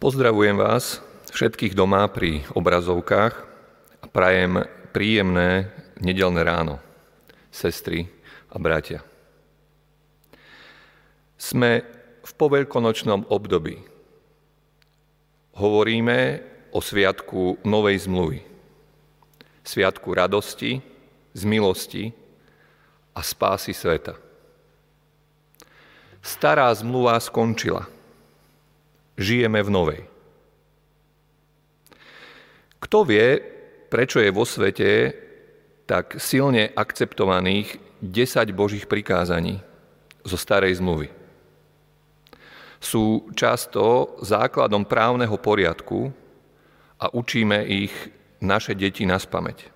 Pozdravujem vás všetkých doma pri obrazovkách a prajem príjemné nedelné ráno, sestry a bratia. Sme v poveľkonočnom období. Hovoríme o sviatku Novej zmluvy. Sviatku radosti, z milosti a spásy sveta. Stará zmluva skončila – žijeme v novej. Kto vie, prečo je vo svete tak silne akceptovaných 10 Božích prikázaní zo starej zmluvy? Sú často základom právneho poriadku a učíme ich naše deti na spameť.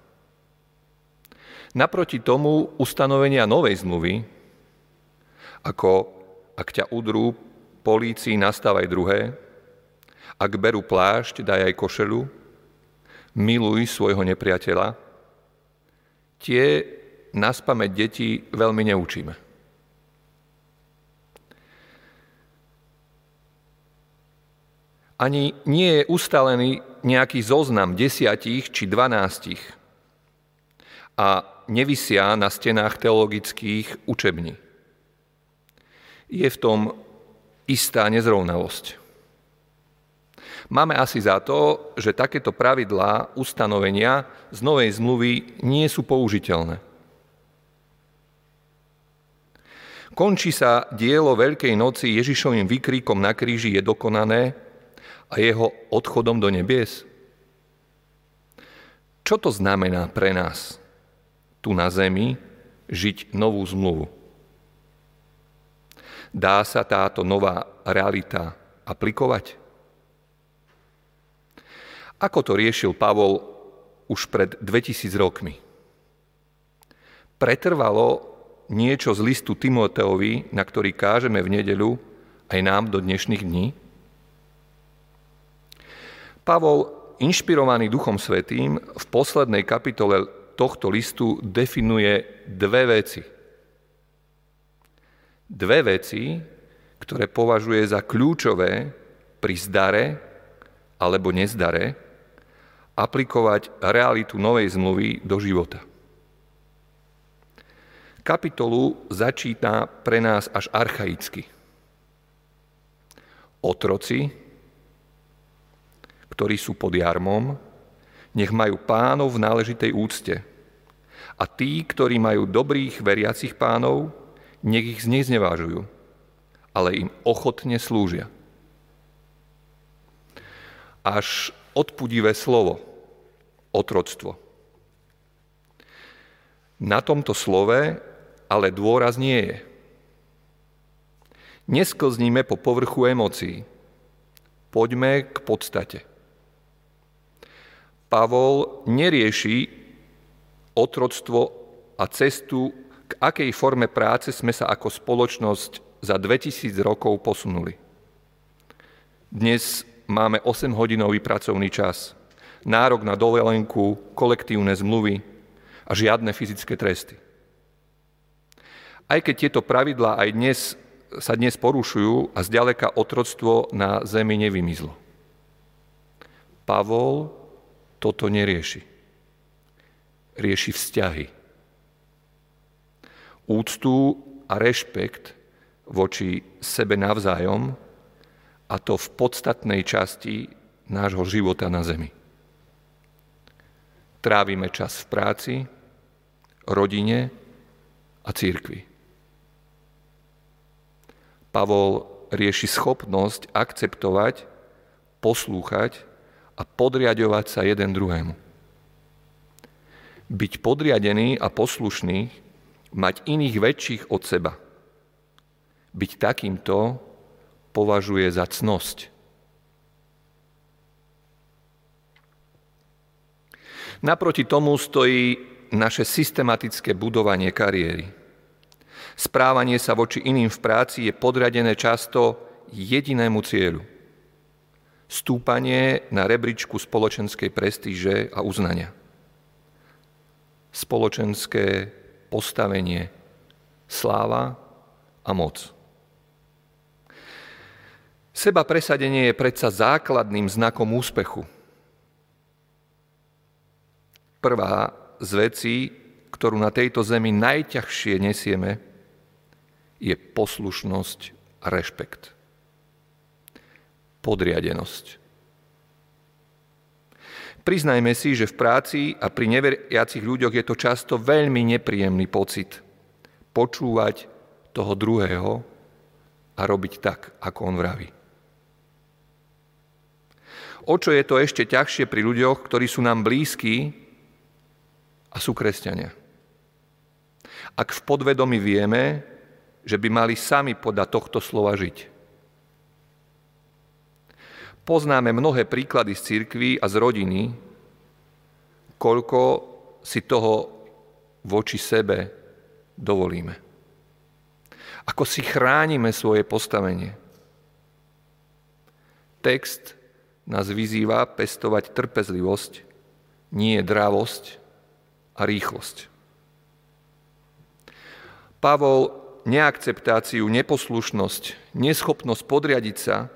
Naproti tomu ustanovenia novej zmluvy, ako ak ťa udrú polícii nastávaj druhé, ak berú plášť, daj aj košelu, miluj svojho nepriateľa, tie nás pamäť deti veľmi neučíme. Ani nie je ustalený nejaký zoznam desiatich či dvanástich a nevisia na stenách teologických učební. Je v tom istá nezrovnalosť. Máme asi za to, že takéto pravidlá, ustanovenia z novej zmluvy nie sú použiteľné. Končí sa dielo Veľkej noci Ježišovým vykríkom na kríži je dokonané a jeho odchodom do nebies. Čo to znamená pre nás tu na zemi žiť novú zmluvu? Dá sa táto nová realita aplikovať? Ako to riešil Pavol už pred 2000 rokmi? Pretrvalo niečo z listu Timoteovi, na ktorý kážeme v nedeľu, aj nám do dnešných dní? Pavol, inšpirovaný Duchom Svetým, v poslednej kapitole tohto listu definuje dve veci – dve veci, ktoré považuje za kľúčové pri zdare alebo nezdare aplikovať realitu novej zmluvy do života. Kapitolu začíta pre nás až archaicky. Otroci, ktorí sú pod jarmom, nech majú pánov v náležitej úcte. A tí, ktorí majú dobrých veriacich pánov, nech ich zneznevážujú, ale im ochotne slúžia. Až odpudivé slovo, otroctvo. Na tomto slove ale dôraz nie je. Nesklzníme po povrchu emócií. Poďme k podstate. Pavol nerieši otroctvo a cestu k akej forme práce sme sa ako spoločnosť za 2000 rokov posunuli. Dnes máme 8-hodinový pracovný čas, nárok na dovolenku, kolektívne zmluvy a žiadne fyzické tresty. Aj keď tieto pravidlá aj dnes sa dnes porušujú a zďaleka otroctvo na zemi nevymizlo. Pavol toto nerieši. Rieši vzťahy úctu a rešpekt voči sebe navzájom a to v podstatnej časti nášho života na Zemi. Trávime čas v práci, rodine a církvi. Pavol rieši schopnosť akceptovať, poslúchať a podriadovať sa jeden druhému. Byť podriadený a poslušný mať iných väčších od seba. Byť takýmto považuje za cnosť. Naproti tomu stojí naše systematické budovanie kariéry. Správanie sa voči iným v práci je podradené často jedinému cieľu. Stúpanie na rebríčku spoločenskej prestíže a uznania. Spoločenské postavenie, sláva a moc. Seba presadenie je predsa základným znakom úspechu. Prvá z vecí, ktorú na tejto zemi najťažšie nesieme, je poslušnosť a rešpekt. Podriadenosť. Priznajme si, že v práci a pri neveriacich ľuďoch je to často veľmi nepríjemný pocit počúvať toho druhého a robiť tak, ako on vraví. O čo je to ešte ťažšie pri ľuďoch, ktorí sú nám blízki a sú kresťania. Ak v podvedomi vieme, že by mali sami podľa tohto slova žiť. Poznáme mnohé príklady z cirkví a z rodiny, koľko si toho voči sebe dovolíme. Ako si chránime svoje postavenie. Text nás vyzýva pestovať trpezlivosť, nie dravosť a rýchlosť. Pavol neakceptáciu, neposlušnosť, neschopnosť podriadiť sa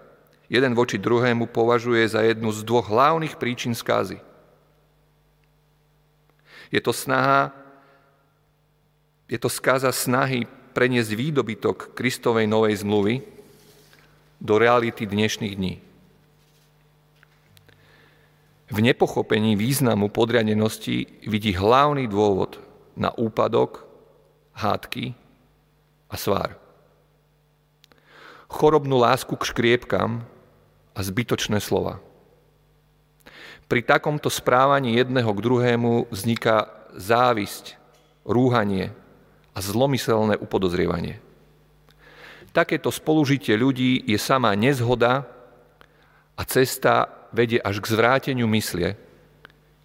jeden voči druhému považuje za jednu z dvoch hlavných príčin skázy. Je to snaha, je to skáza snahy preniesť výdobytok Kristovej novej zmluvy do reality dnešných dní. V nepochopení významu podriadenosti vidí hlavný dôvod na úpadok, hádky a svár. Chorobnú lásku k škriepkam a zbytočné slova. Pri takomto správaní jedného k druhému vzniká závisť, rúhanie a zlomyselné upodozrievanie. Takéto spolužitie ľudí je samá nezhoda a cesta vedie až k zvráteniu myslie,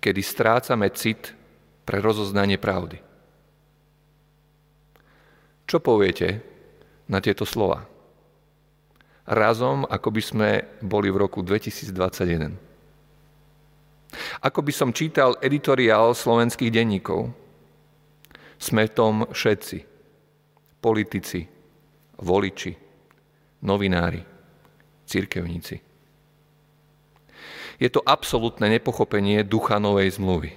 kedy strácame cit pre rozoznanie pravdy. Čo poviete na tieto slova? Razom, ako by sme boli v roku 2021. Ako by som čítal editoriál slovenských denníkov, sme tom všetci. Politici, voliči, novinári, cirkevníci. Je to absolútne nepochopenie ducha novej zmluvy.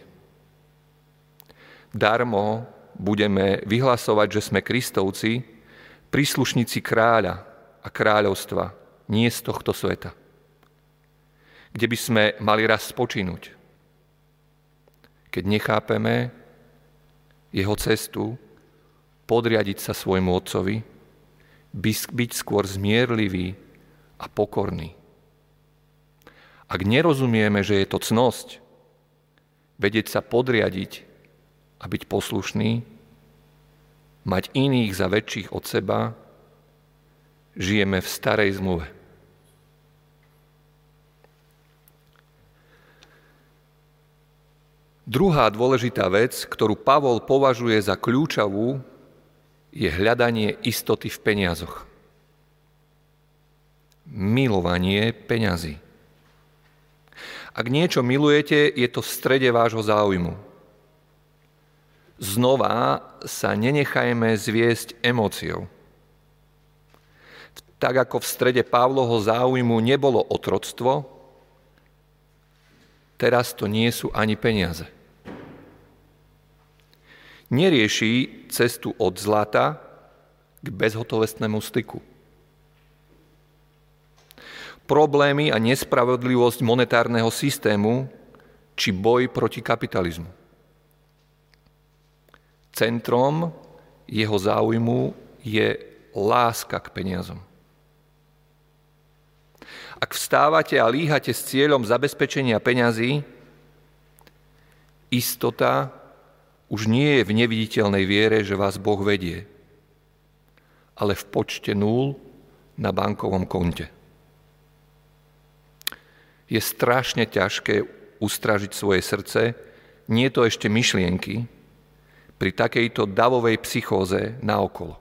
Darmo budeme vyhlasovať, že sme kristovci, príslušníci kráľa, a kráľovstva, nie z tohto sveta, kde by sme mali raz spočinúť. Keď nechápeme jeho cestu, podriadiť sa svojmu otcovi, byť skôr zmierlivý a pokorný. Ak nerozumieme, že je to cnosť, vedieť sa podriadiť a byť poslušný, mať iných za väčších od seba, žijeme v starej zmluve. Druhá dôležitá vec, ktorú Pavol považuje za kľúčovú, je hľadanie istoty v peniazoch. Milovanie peňazí. Ak niečo milujete, je to v strede vášho záujmu. Znova sa nenechajme zviesť emóciou tak ako v strede Pavloho záujmu nebolo otroctvo, teraz to nie sú ani peniaze. Nerieši cestu od zlata k bezhotovestnému styku. Problémy a nespravodlivosť monetárneho systému či boj proti kapitalizmu. Centrom jeho záujmu je láska k peniazom. Ak vstávate a líhate s cieľom zabezpečenia peňazí, istota už nie je v neviditeľnej viere, že vás Boh vedie, ale v počte nul na bankovom konte. Je strašne ťažké ustražiť svoje srdce, nie to ešte myšlienky, pri takejto davovej psychóze naokolo.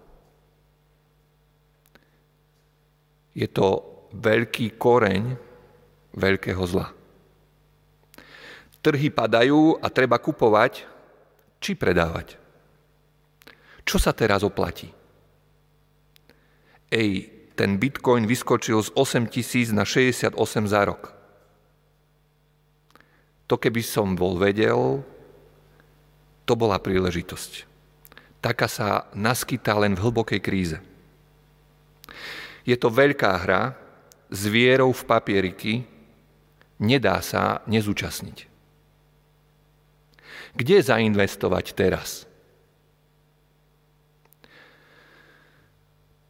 Je to veľký koreň veľkého zla. Trhy padajú a treba kupovať či predávať. Čo sa teraz oplatí? Ej, ten bitcoin vyskočil z 8 tisíc na 68 za rok. To keby som bol vedel, to bola príležitosť. Taká sa naskytá len v hlbokej kríze. Je to veľká hra s vierou v papieriky, nedá sa nezúčastniť. Kde zainvestovať teraz?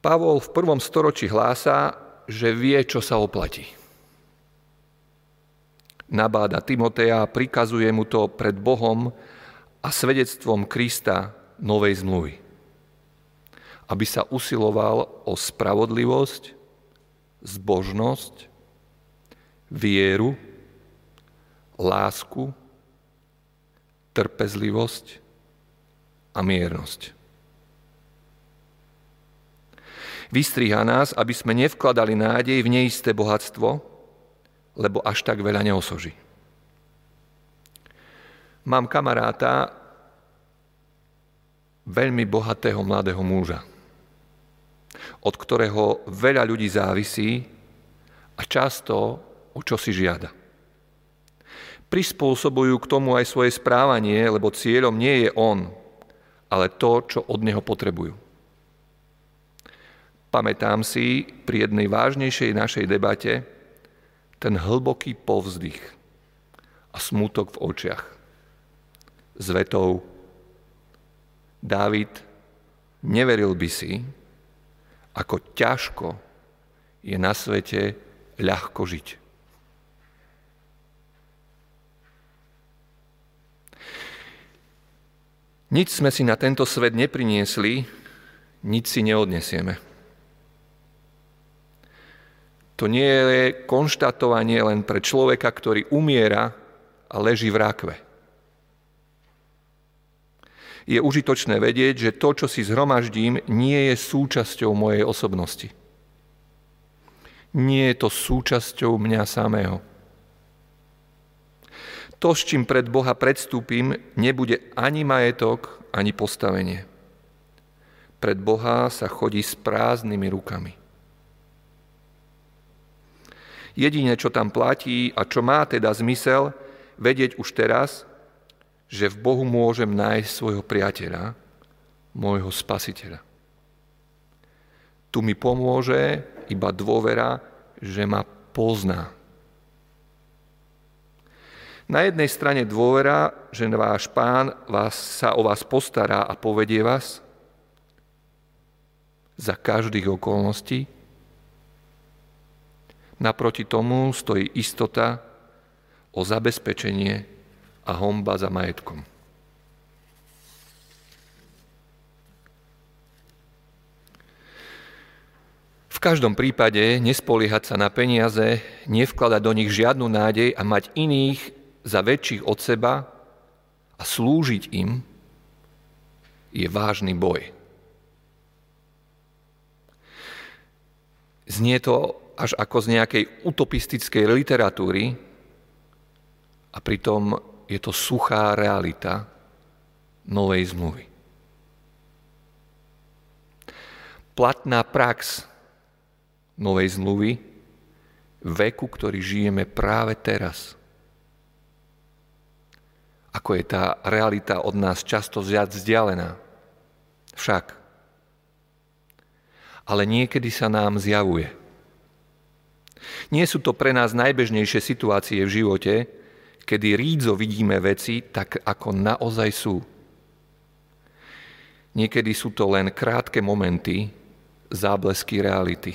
Pavol v prvom storočí hlása, že vie, čo sa oplatí. Nabáda Timoteja a prikazuje mu to pred Bohom a svedectvom Krista novej zmluvy. Aby sa usiloval o spravodlivosť, zbožnosť, vieru, lásku, trpezlivosť a miernosť. Vystriha nás, aby sme nevkladali nádej v neisté bohatstvo, lebo až tak veľa neosoží. Mám kamaráta, veľmi bohatého mladého muža, od ktorého veľa ľudí závisí a často o čo si žiada. Prispôsobujú k tomu aj svoje správanie, lebo cieľom nie je on, ale to, čo od neho potrebujú. Pamätám si pri jednej vážnejšej našej debate ten hlboký povzdych a smútok v očiach. S vetou Dávid, neveril by si, ako ťažko je na svete ľahko žiť. Nič sme si na tento svet nepriniesli, nič si neodnesieme. To nie je konštatovanie len pre človeka, ktorý umiera a leží v rákve. Je užitočné vedieť, že to, čo si zhromaždím, nie je súčasťou mojej osobnosti. Nie je to súčasťou mňa samého. To, s čím pred Boha predstúpim, nebude ani majetok, ani postavenie. Pred Boha sa chodí s prázdnymi rukami. Jediné, čo tam platí a čo má teda zmysel, vedieť už teraz, že v Bohu môžem nájsť svojho priateľa, môjho spasiteľa. Tu mi pomôže iba dôvera, že ma pozná. Na jednej strane dôvera, že váš pán vás, sa o vás postará a povedie vás za každých okolností, Naproti tomu stojí istota o zabezpečenie a homba za majetkom. V každom prípade nespoliehať sa na peniaze, nevkladať do nich žiadnu nádej a mať iných za väčších od seba a slúžiť im je vážny boj. Znie to až ako z nejakej utopistickej literatúry a pritom je to suchá realita novej zmluvy. Platná prax novej zmluvy veku, ktorý žijeme práve teraz. Ako je tá realita od nás často viac vzdialená. Však. Ale niekedy sa nám zjavuje – nie sú to pre nás najbežnejšie situácie v živote, kedy rídzo vidíme veci tak, ako naozaj sú. Niekedy sú to len krátke momenty, záblesky reality.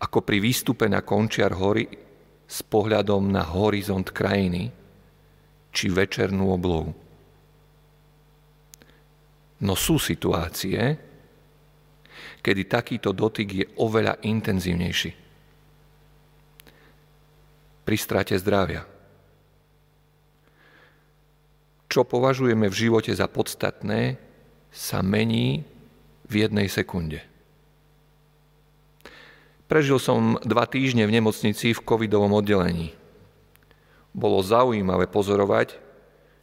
Ako pri výstupe na končiar hory s pohľadom na horizont krajiny či večernú oblohu. No sú situácie, kedy takýto dotyk je oveľa intenzívnejší pri strate zdravia. Čo považujeme v živote za podstatné, sa mení v jednej sekunde. Prežil som dva týždne v nemocnici v covidovom oddelení. Bolo zaujímavé pozorovať,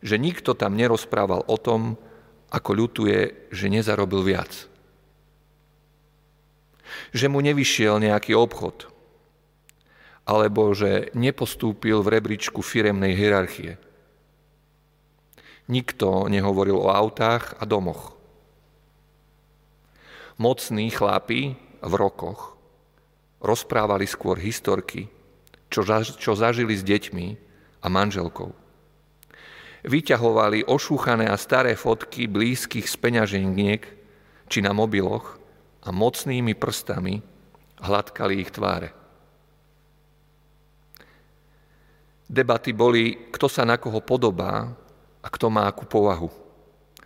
že nikto tam nerozprával o tom, ako ľutuje, že nezarobil viac. že mu nevyšiel nejaký obchod, alebo že nepostúpil v rebríčku firemnej hierarchie. Nikto nehovoril o autách a domoch. Mocní chlapi v rokoch rozprávali skôr historky, čo, čo zažili s deťmi a manželkou. Vyťahovali ošúchané a staré fotky blízkych speňaženiek či na mobiloch a mocnými prstami hladkali ich tváre. Debaty boli, kto sa na koho podobá a kto má akú povahu,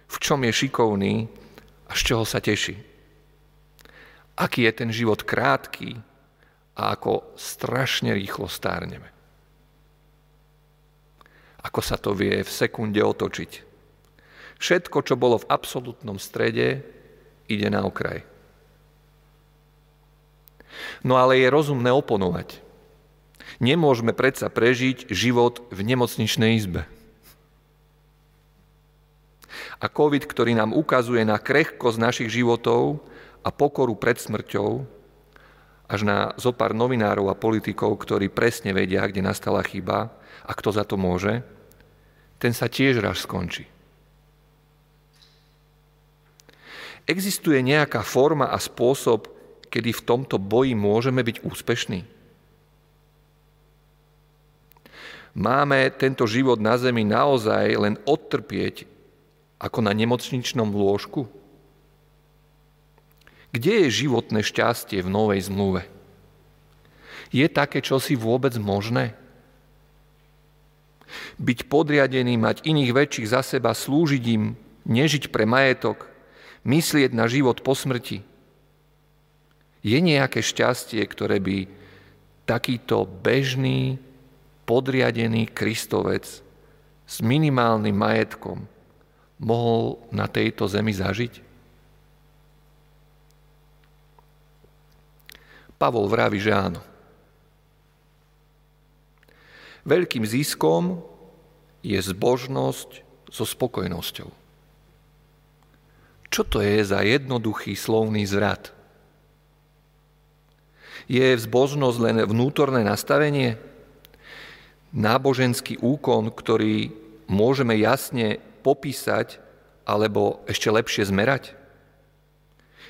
v čom je šikovný a z čoho sa teší aký je ten život krátky a ako strašne rýchlo stárneme. Ako sa to vie v sekunde otočiť. Všetko, čo bolo v absolútnom strede, ide na okraj. No ale je rozumné oponovať. Nemôžeme predsa prežiť život v nemocničnej izbe. A COVID, ktorý nám ukazuje na krehkosť našich životov, a pokoru pred smrťou, až na zopár novinárov a politikov, ktorí presne vedia, kde nastala chyba a kto za to môže, ten sa tiež raz skončí. Existuje nejaká forma a spôsob, kedy v tomto boji môžeme byť úspešní? Máme tento život na zemi naozaj len odtrpieť ako na nemocničnom lôžku? Kde je životné šťastie v novej zmluve? Je také čosi vôbec možné? Byť podriadený, mať iných väčších za seba, slúžiť im, nežiť pre majetok, myslieť na život po smrti. Je nejaké šťastie, ktoré by takýto bežný, podriadený Kristovec s minimálnym majetkom mohol na tejto zemi zažiť? Pavol vraví, že áno. Veľkým ziskom je zbožnosť so spokojnosťou. Čo to je za jednoduchý slovný zrad? Je zbožnosť len vnútorné nastavenie? Náboženský úkon, ktorý môžeme jasne popísať alebo ešte lepšie zmerať?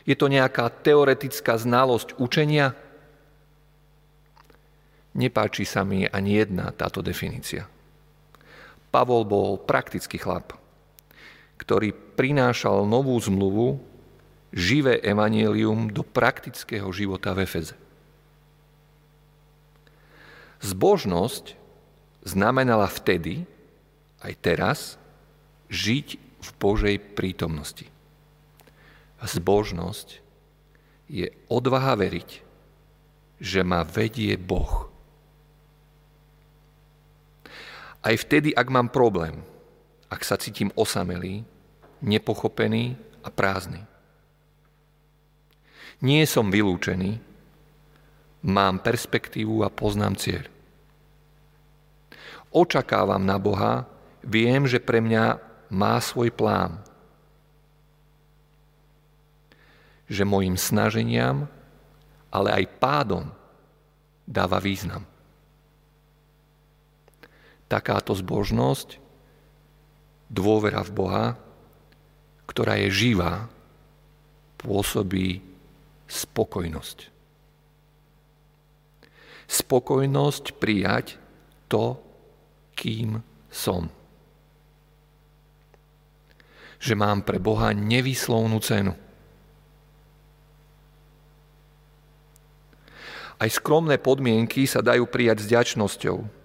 Je to nejaká teoretická znalosť učenia? Nepáči sa mi ani jedna táto definícia. Pavol bol praktický chlap, ktorý prinášal novú zmluvu, živé evanielium do praktického života v Efeze. Zbožnosť znamenala vtedy, aj teraz, žiť v Božej prítomnosti. Zbožnosť je odvaha veriť, že ma vedie Boh Aj vtedy, ak mám problém, ak sa cítim osamelý, nepochopený a prázdny. Nie som vylúčený, mám perspektívu a poznám cieľ. Očakávam na Boha, viem, že pre mňa má svoj plán. Že mojim snaženiam, ale aj pádom dáva význam takáto zbožnosť, dôvera v Boha, ktorá je živá, pôsobí spokojnosť. Spokojnosť prijať to, kým som. Že mám pre Boha nevyslovnú cenu. Aj skromné podmienky sa dajú prijať s ďačnosťou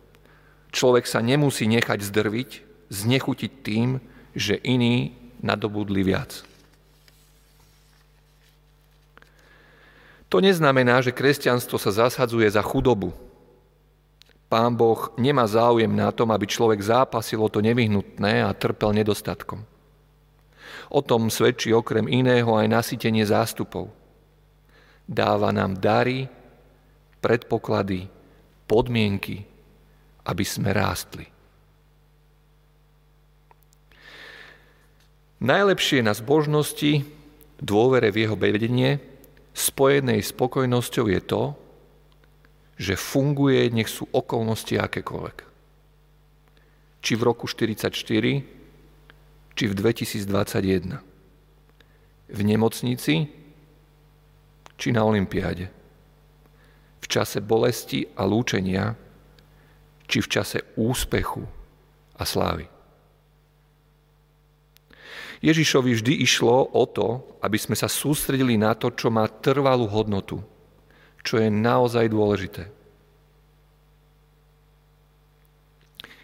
Človek sa nemusí nechať zdrviť, znechutiť tým, že iní nadobudli viac. To neznamená, že kresťanstvo sa zasadzuje za chudobu. Pán Boh nemá záujem na tom, aby človek zápasil o to nevyhnutné a trpel nedostatkom. O tom svedčí okrem iného aj nasytenie zástupov. Dáva nám dary, predpoklady, podmienky, aby sme rástli. Najlepšie na zbožnosti, dôvere v jeho vedenie, spojenej spokojnosťou je to, že funguje, nech sú okolnosti akékoľvek. Či v roku 1944, či v 2021. V nemocnici, či na Olympiáde. V čase bolesti a lúčenia, či v čase úspechu a slávy. Ježišovi vždy išlo o to, aby sme sa sústredili na to, čo má trvalú hodnotu, čo je naozaj dôležité.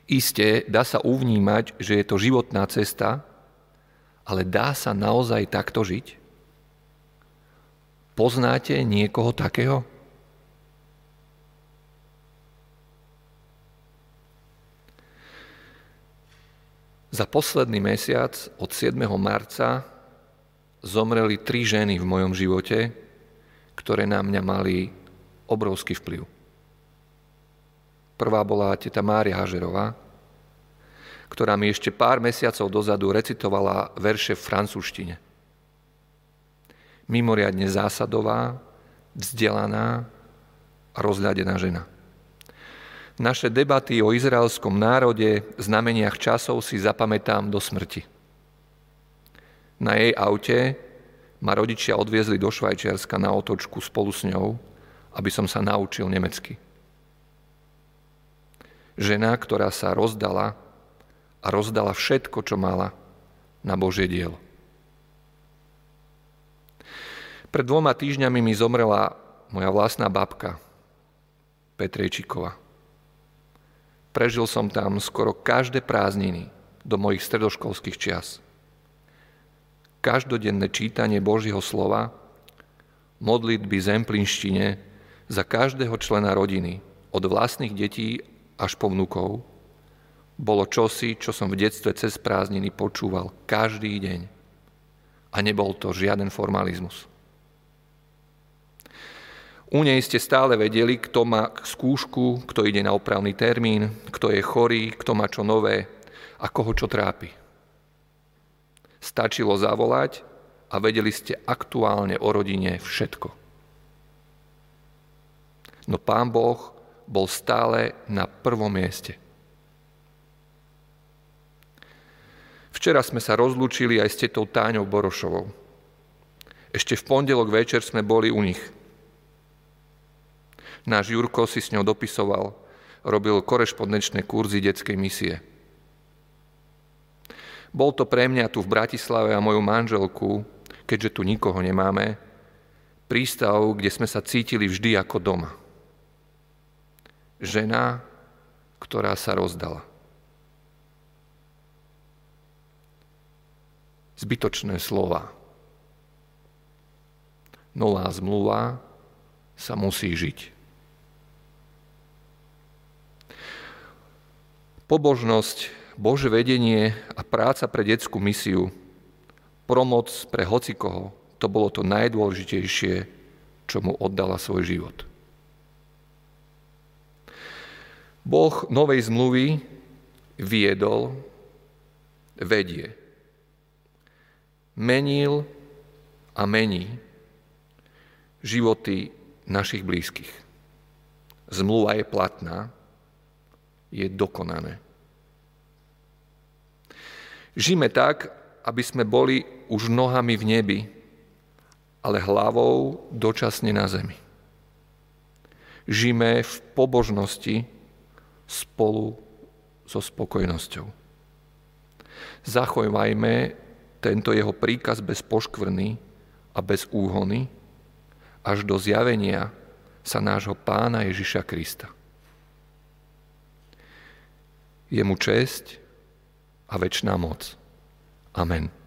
Isté, dá sa uvnímať, že je to životná cesta, ale dá sa naozaj takto žiť? Poznáte niekoho takého? Za posledný mesiac od 7. marca zomreli tri ženy v mojom živote, ktoré na mňa mali obrovský vplyv. Prvá bola teta Mária Hažerová, ktorá mi ešte pár mesiacov dozadu recitovala verše v francúzštine. Mimoriadne zásadová, vzdelaná a rozhľadená žena. Naše debaty o izraelskom národe, znameniach časov si zapamätám do smrti. Na jej aute ma rodičia odviezli do Švajčiarska na otočku spolu s ňou, aby som sa naučil nemecky. Žena, ktorá sa rozdala a rozdala všetko, čo mala na Božie dielo. Pred dvoma týždňami mi zomrela moja vlastná babka, Petrejčíková. Prežil som tam skoro každé prázdniny do mojich stredoškolských čias. Každodenné čítanie Božieho slova, modlitby zemplínštine za každého člena rodiny, od vlastných detí až po vnukov, bolo čosi, čo som v detstve cez prázdniny počúval každý deň. A nebol to žiaden formalizmus. U nej ste stále vedeli, kto má skúšku, kto ide na opravný termín, kto je chorý, kto má čo nové a koho čo trápi. Stačilo zavolať a vedeli ste aktuálne o rodine všetko. No pán Boh bol stále na prvom mieste. Včera sme sa rozlúčili aj s tetou Táňou Borošovou. Ešte v pondelok večer sme boli u nich – Náš Jurko si s ňou dopisoval, robil korešpondenčné kurzy detskej misie. Bol to pre mňa tu v Bratislave a moju manželku, keďže tu nikoho nemáme, prístav, kde sme sa cítili vždy ako doma. Žena, ktorá sa rozdala. Zbytočné slova. Nová zmluva sa musí žiť. Pobožnosť, Bože vedenie a práca pre detskú misiu, promoc pre hocikoho, to bolo to najdôležitejšie, čo mu oddala svoj život. Boh novej zmluvy viedol, vedie. Menil a mení životy našich blízkych. Zmluva je platná, je dokonané. Žijeme tak, aby sme boli už nohami v nebi, ale hlavou dočasne na zemi. Žijeme v pobožnosti spolu so spokojnosťou. Zachovajme tento jeho príkaz bez poškvrny a bez úhony až do zjavenia sa nášho pána Ježiša Krista. Je mu česť a väčšiná moc. Amen.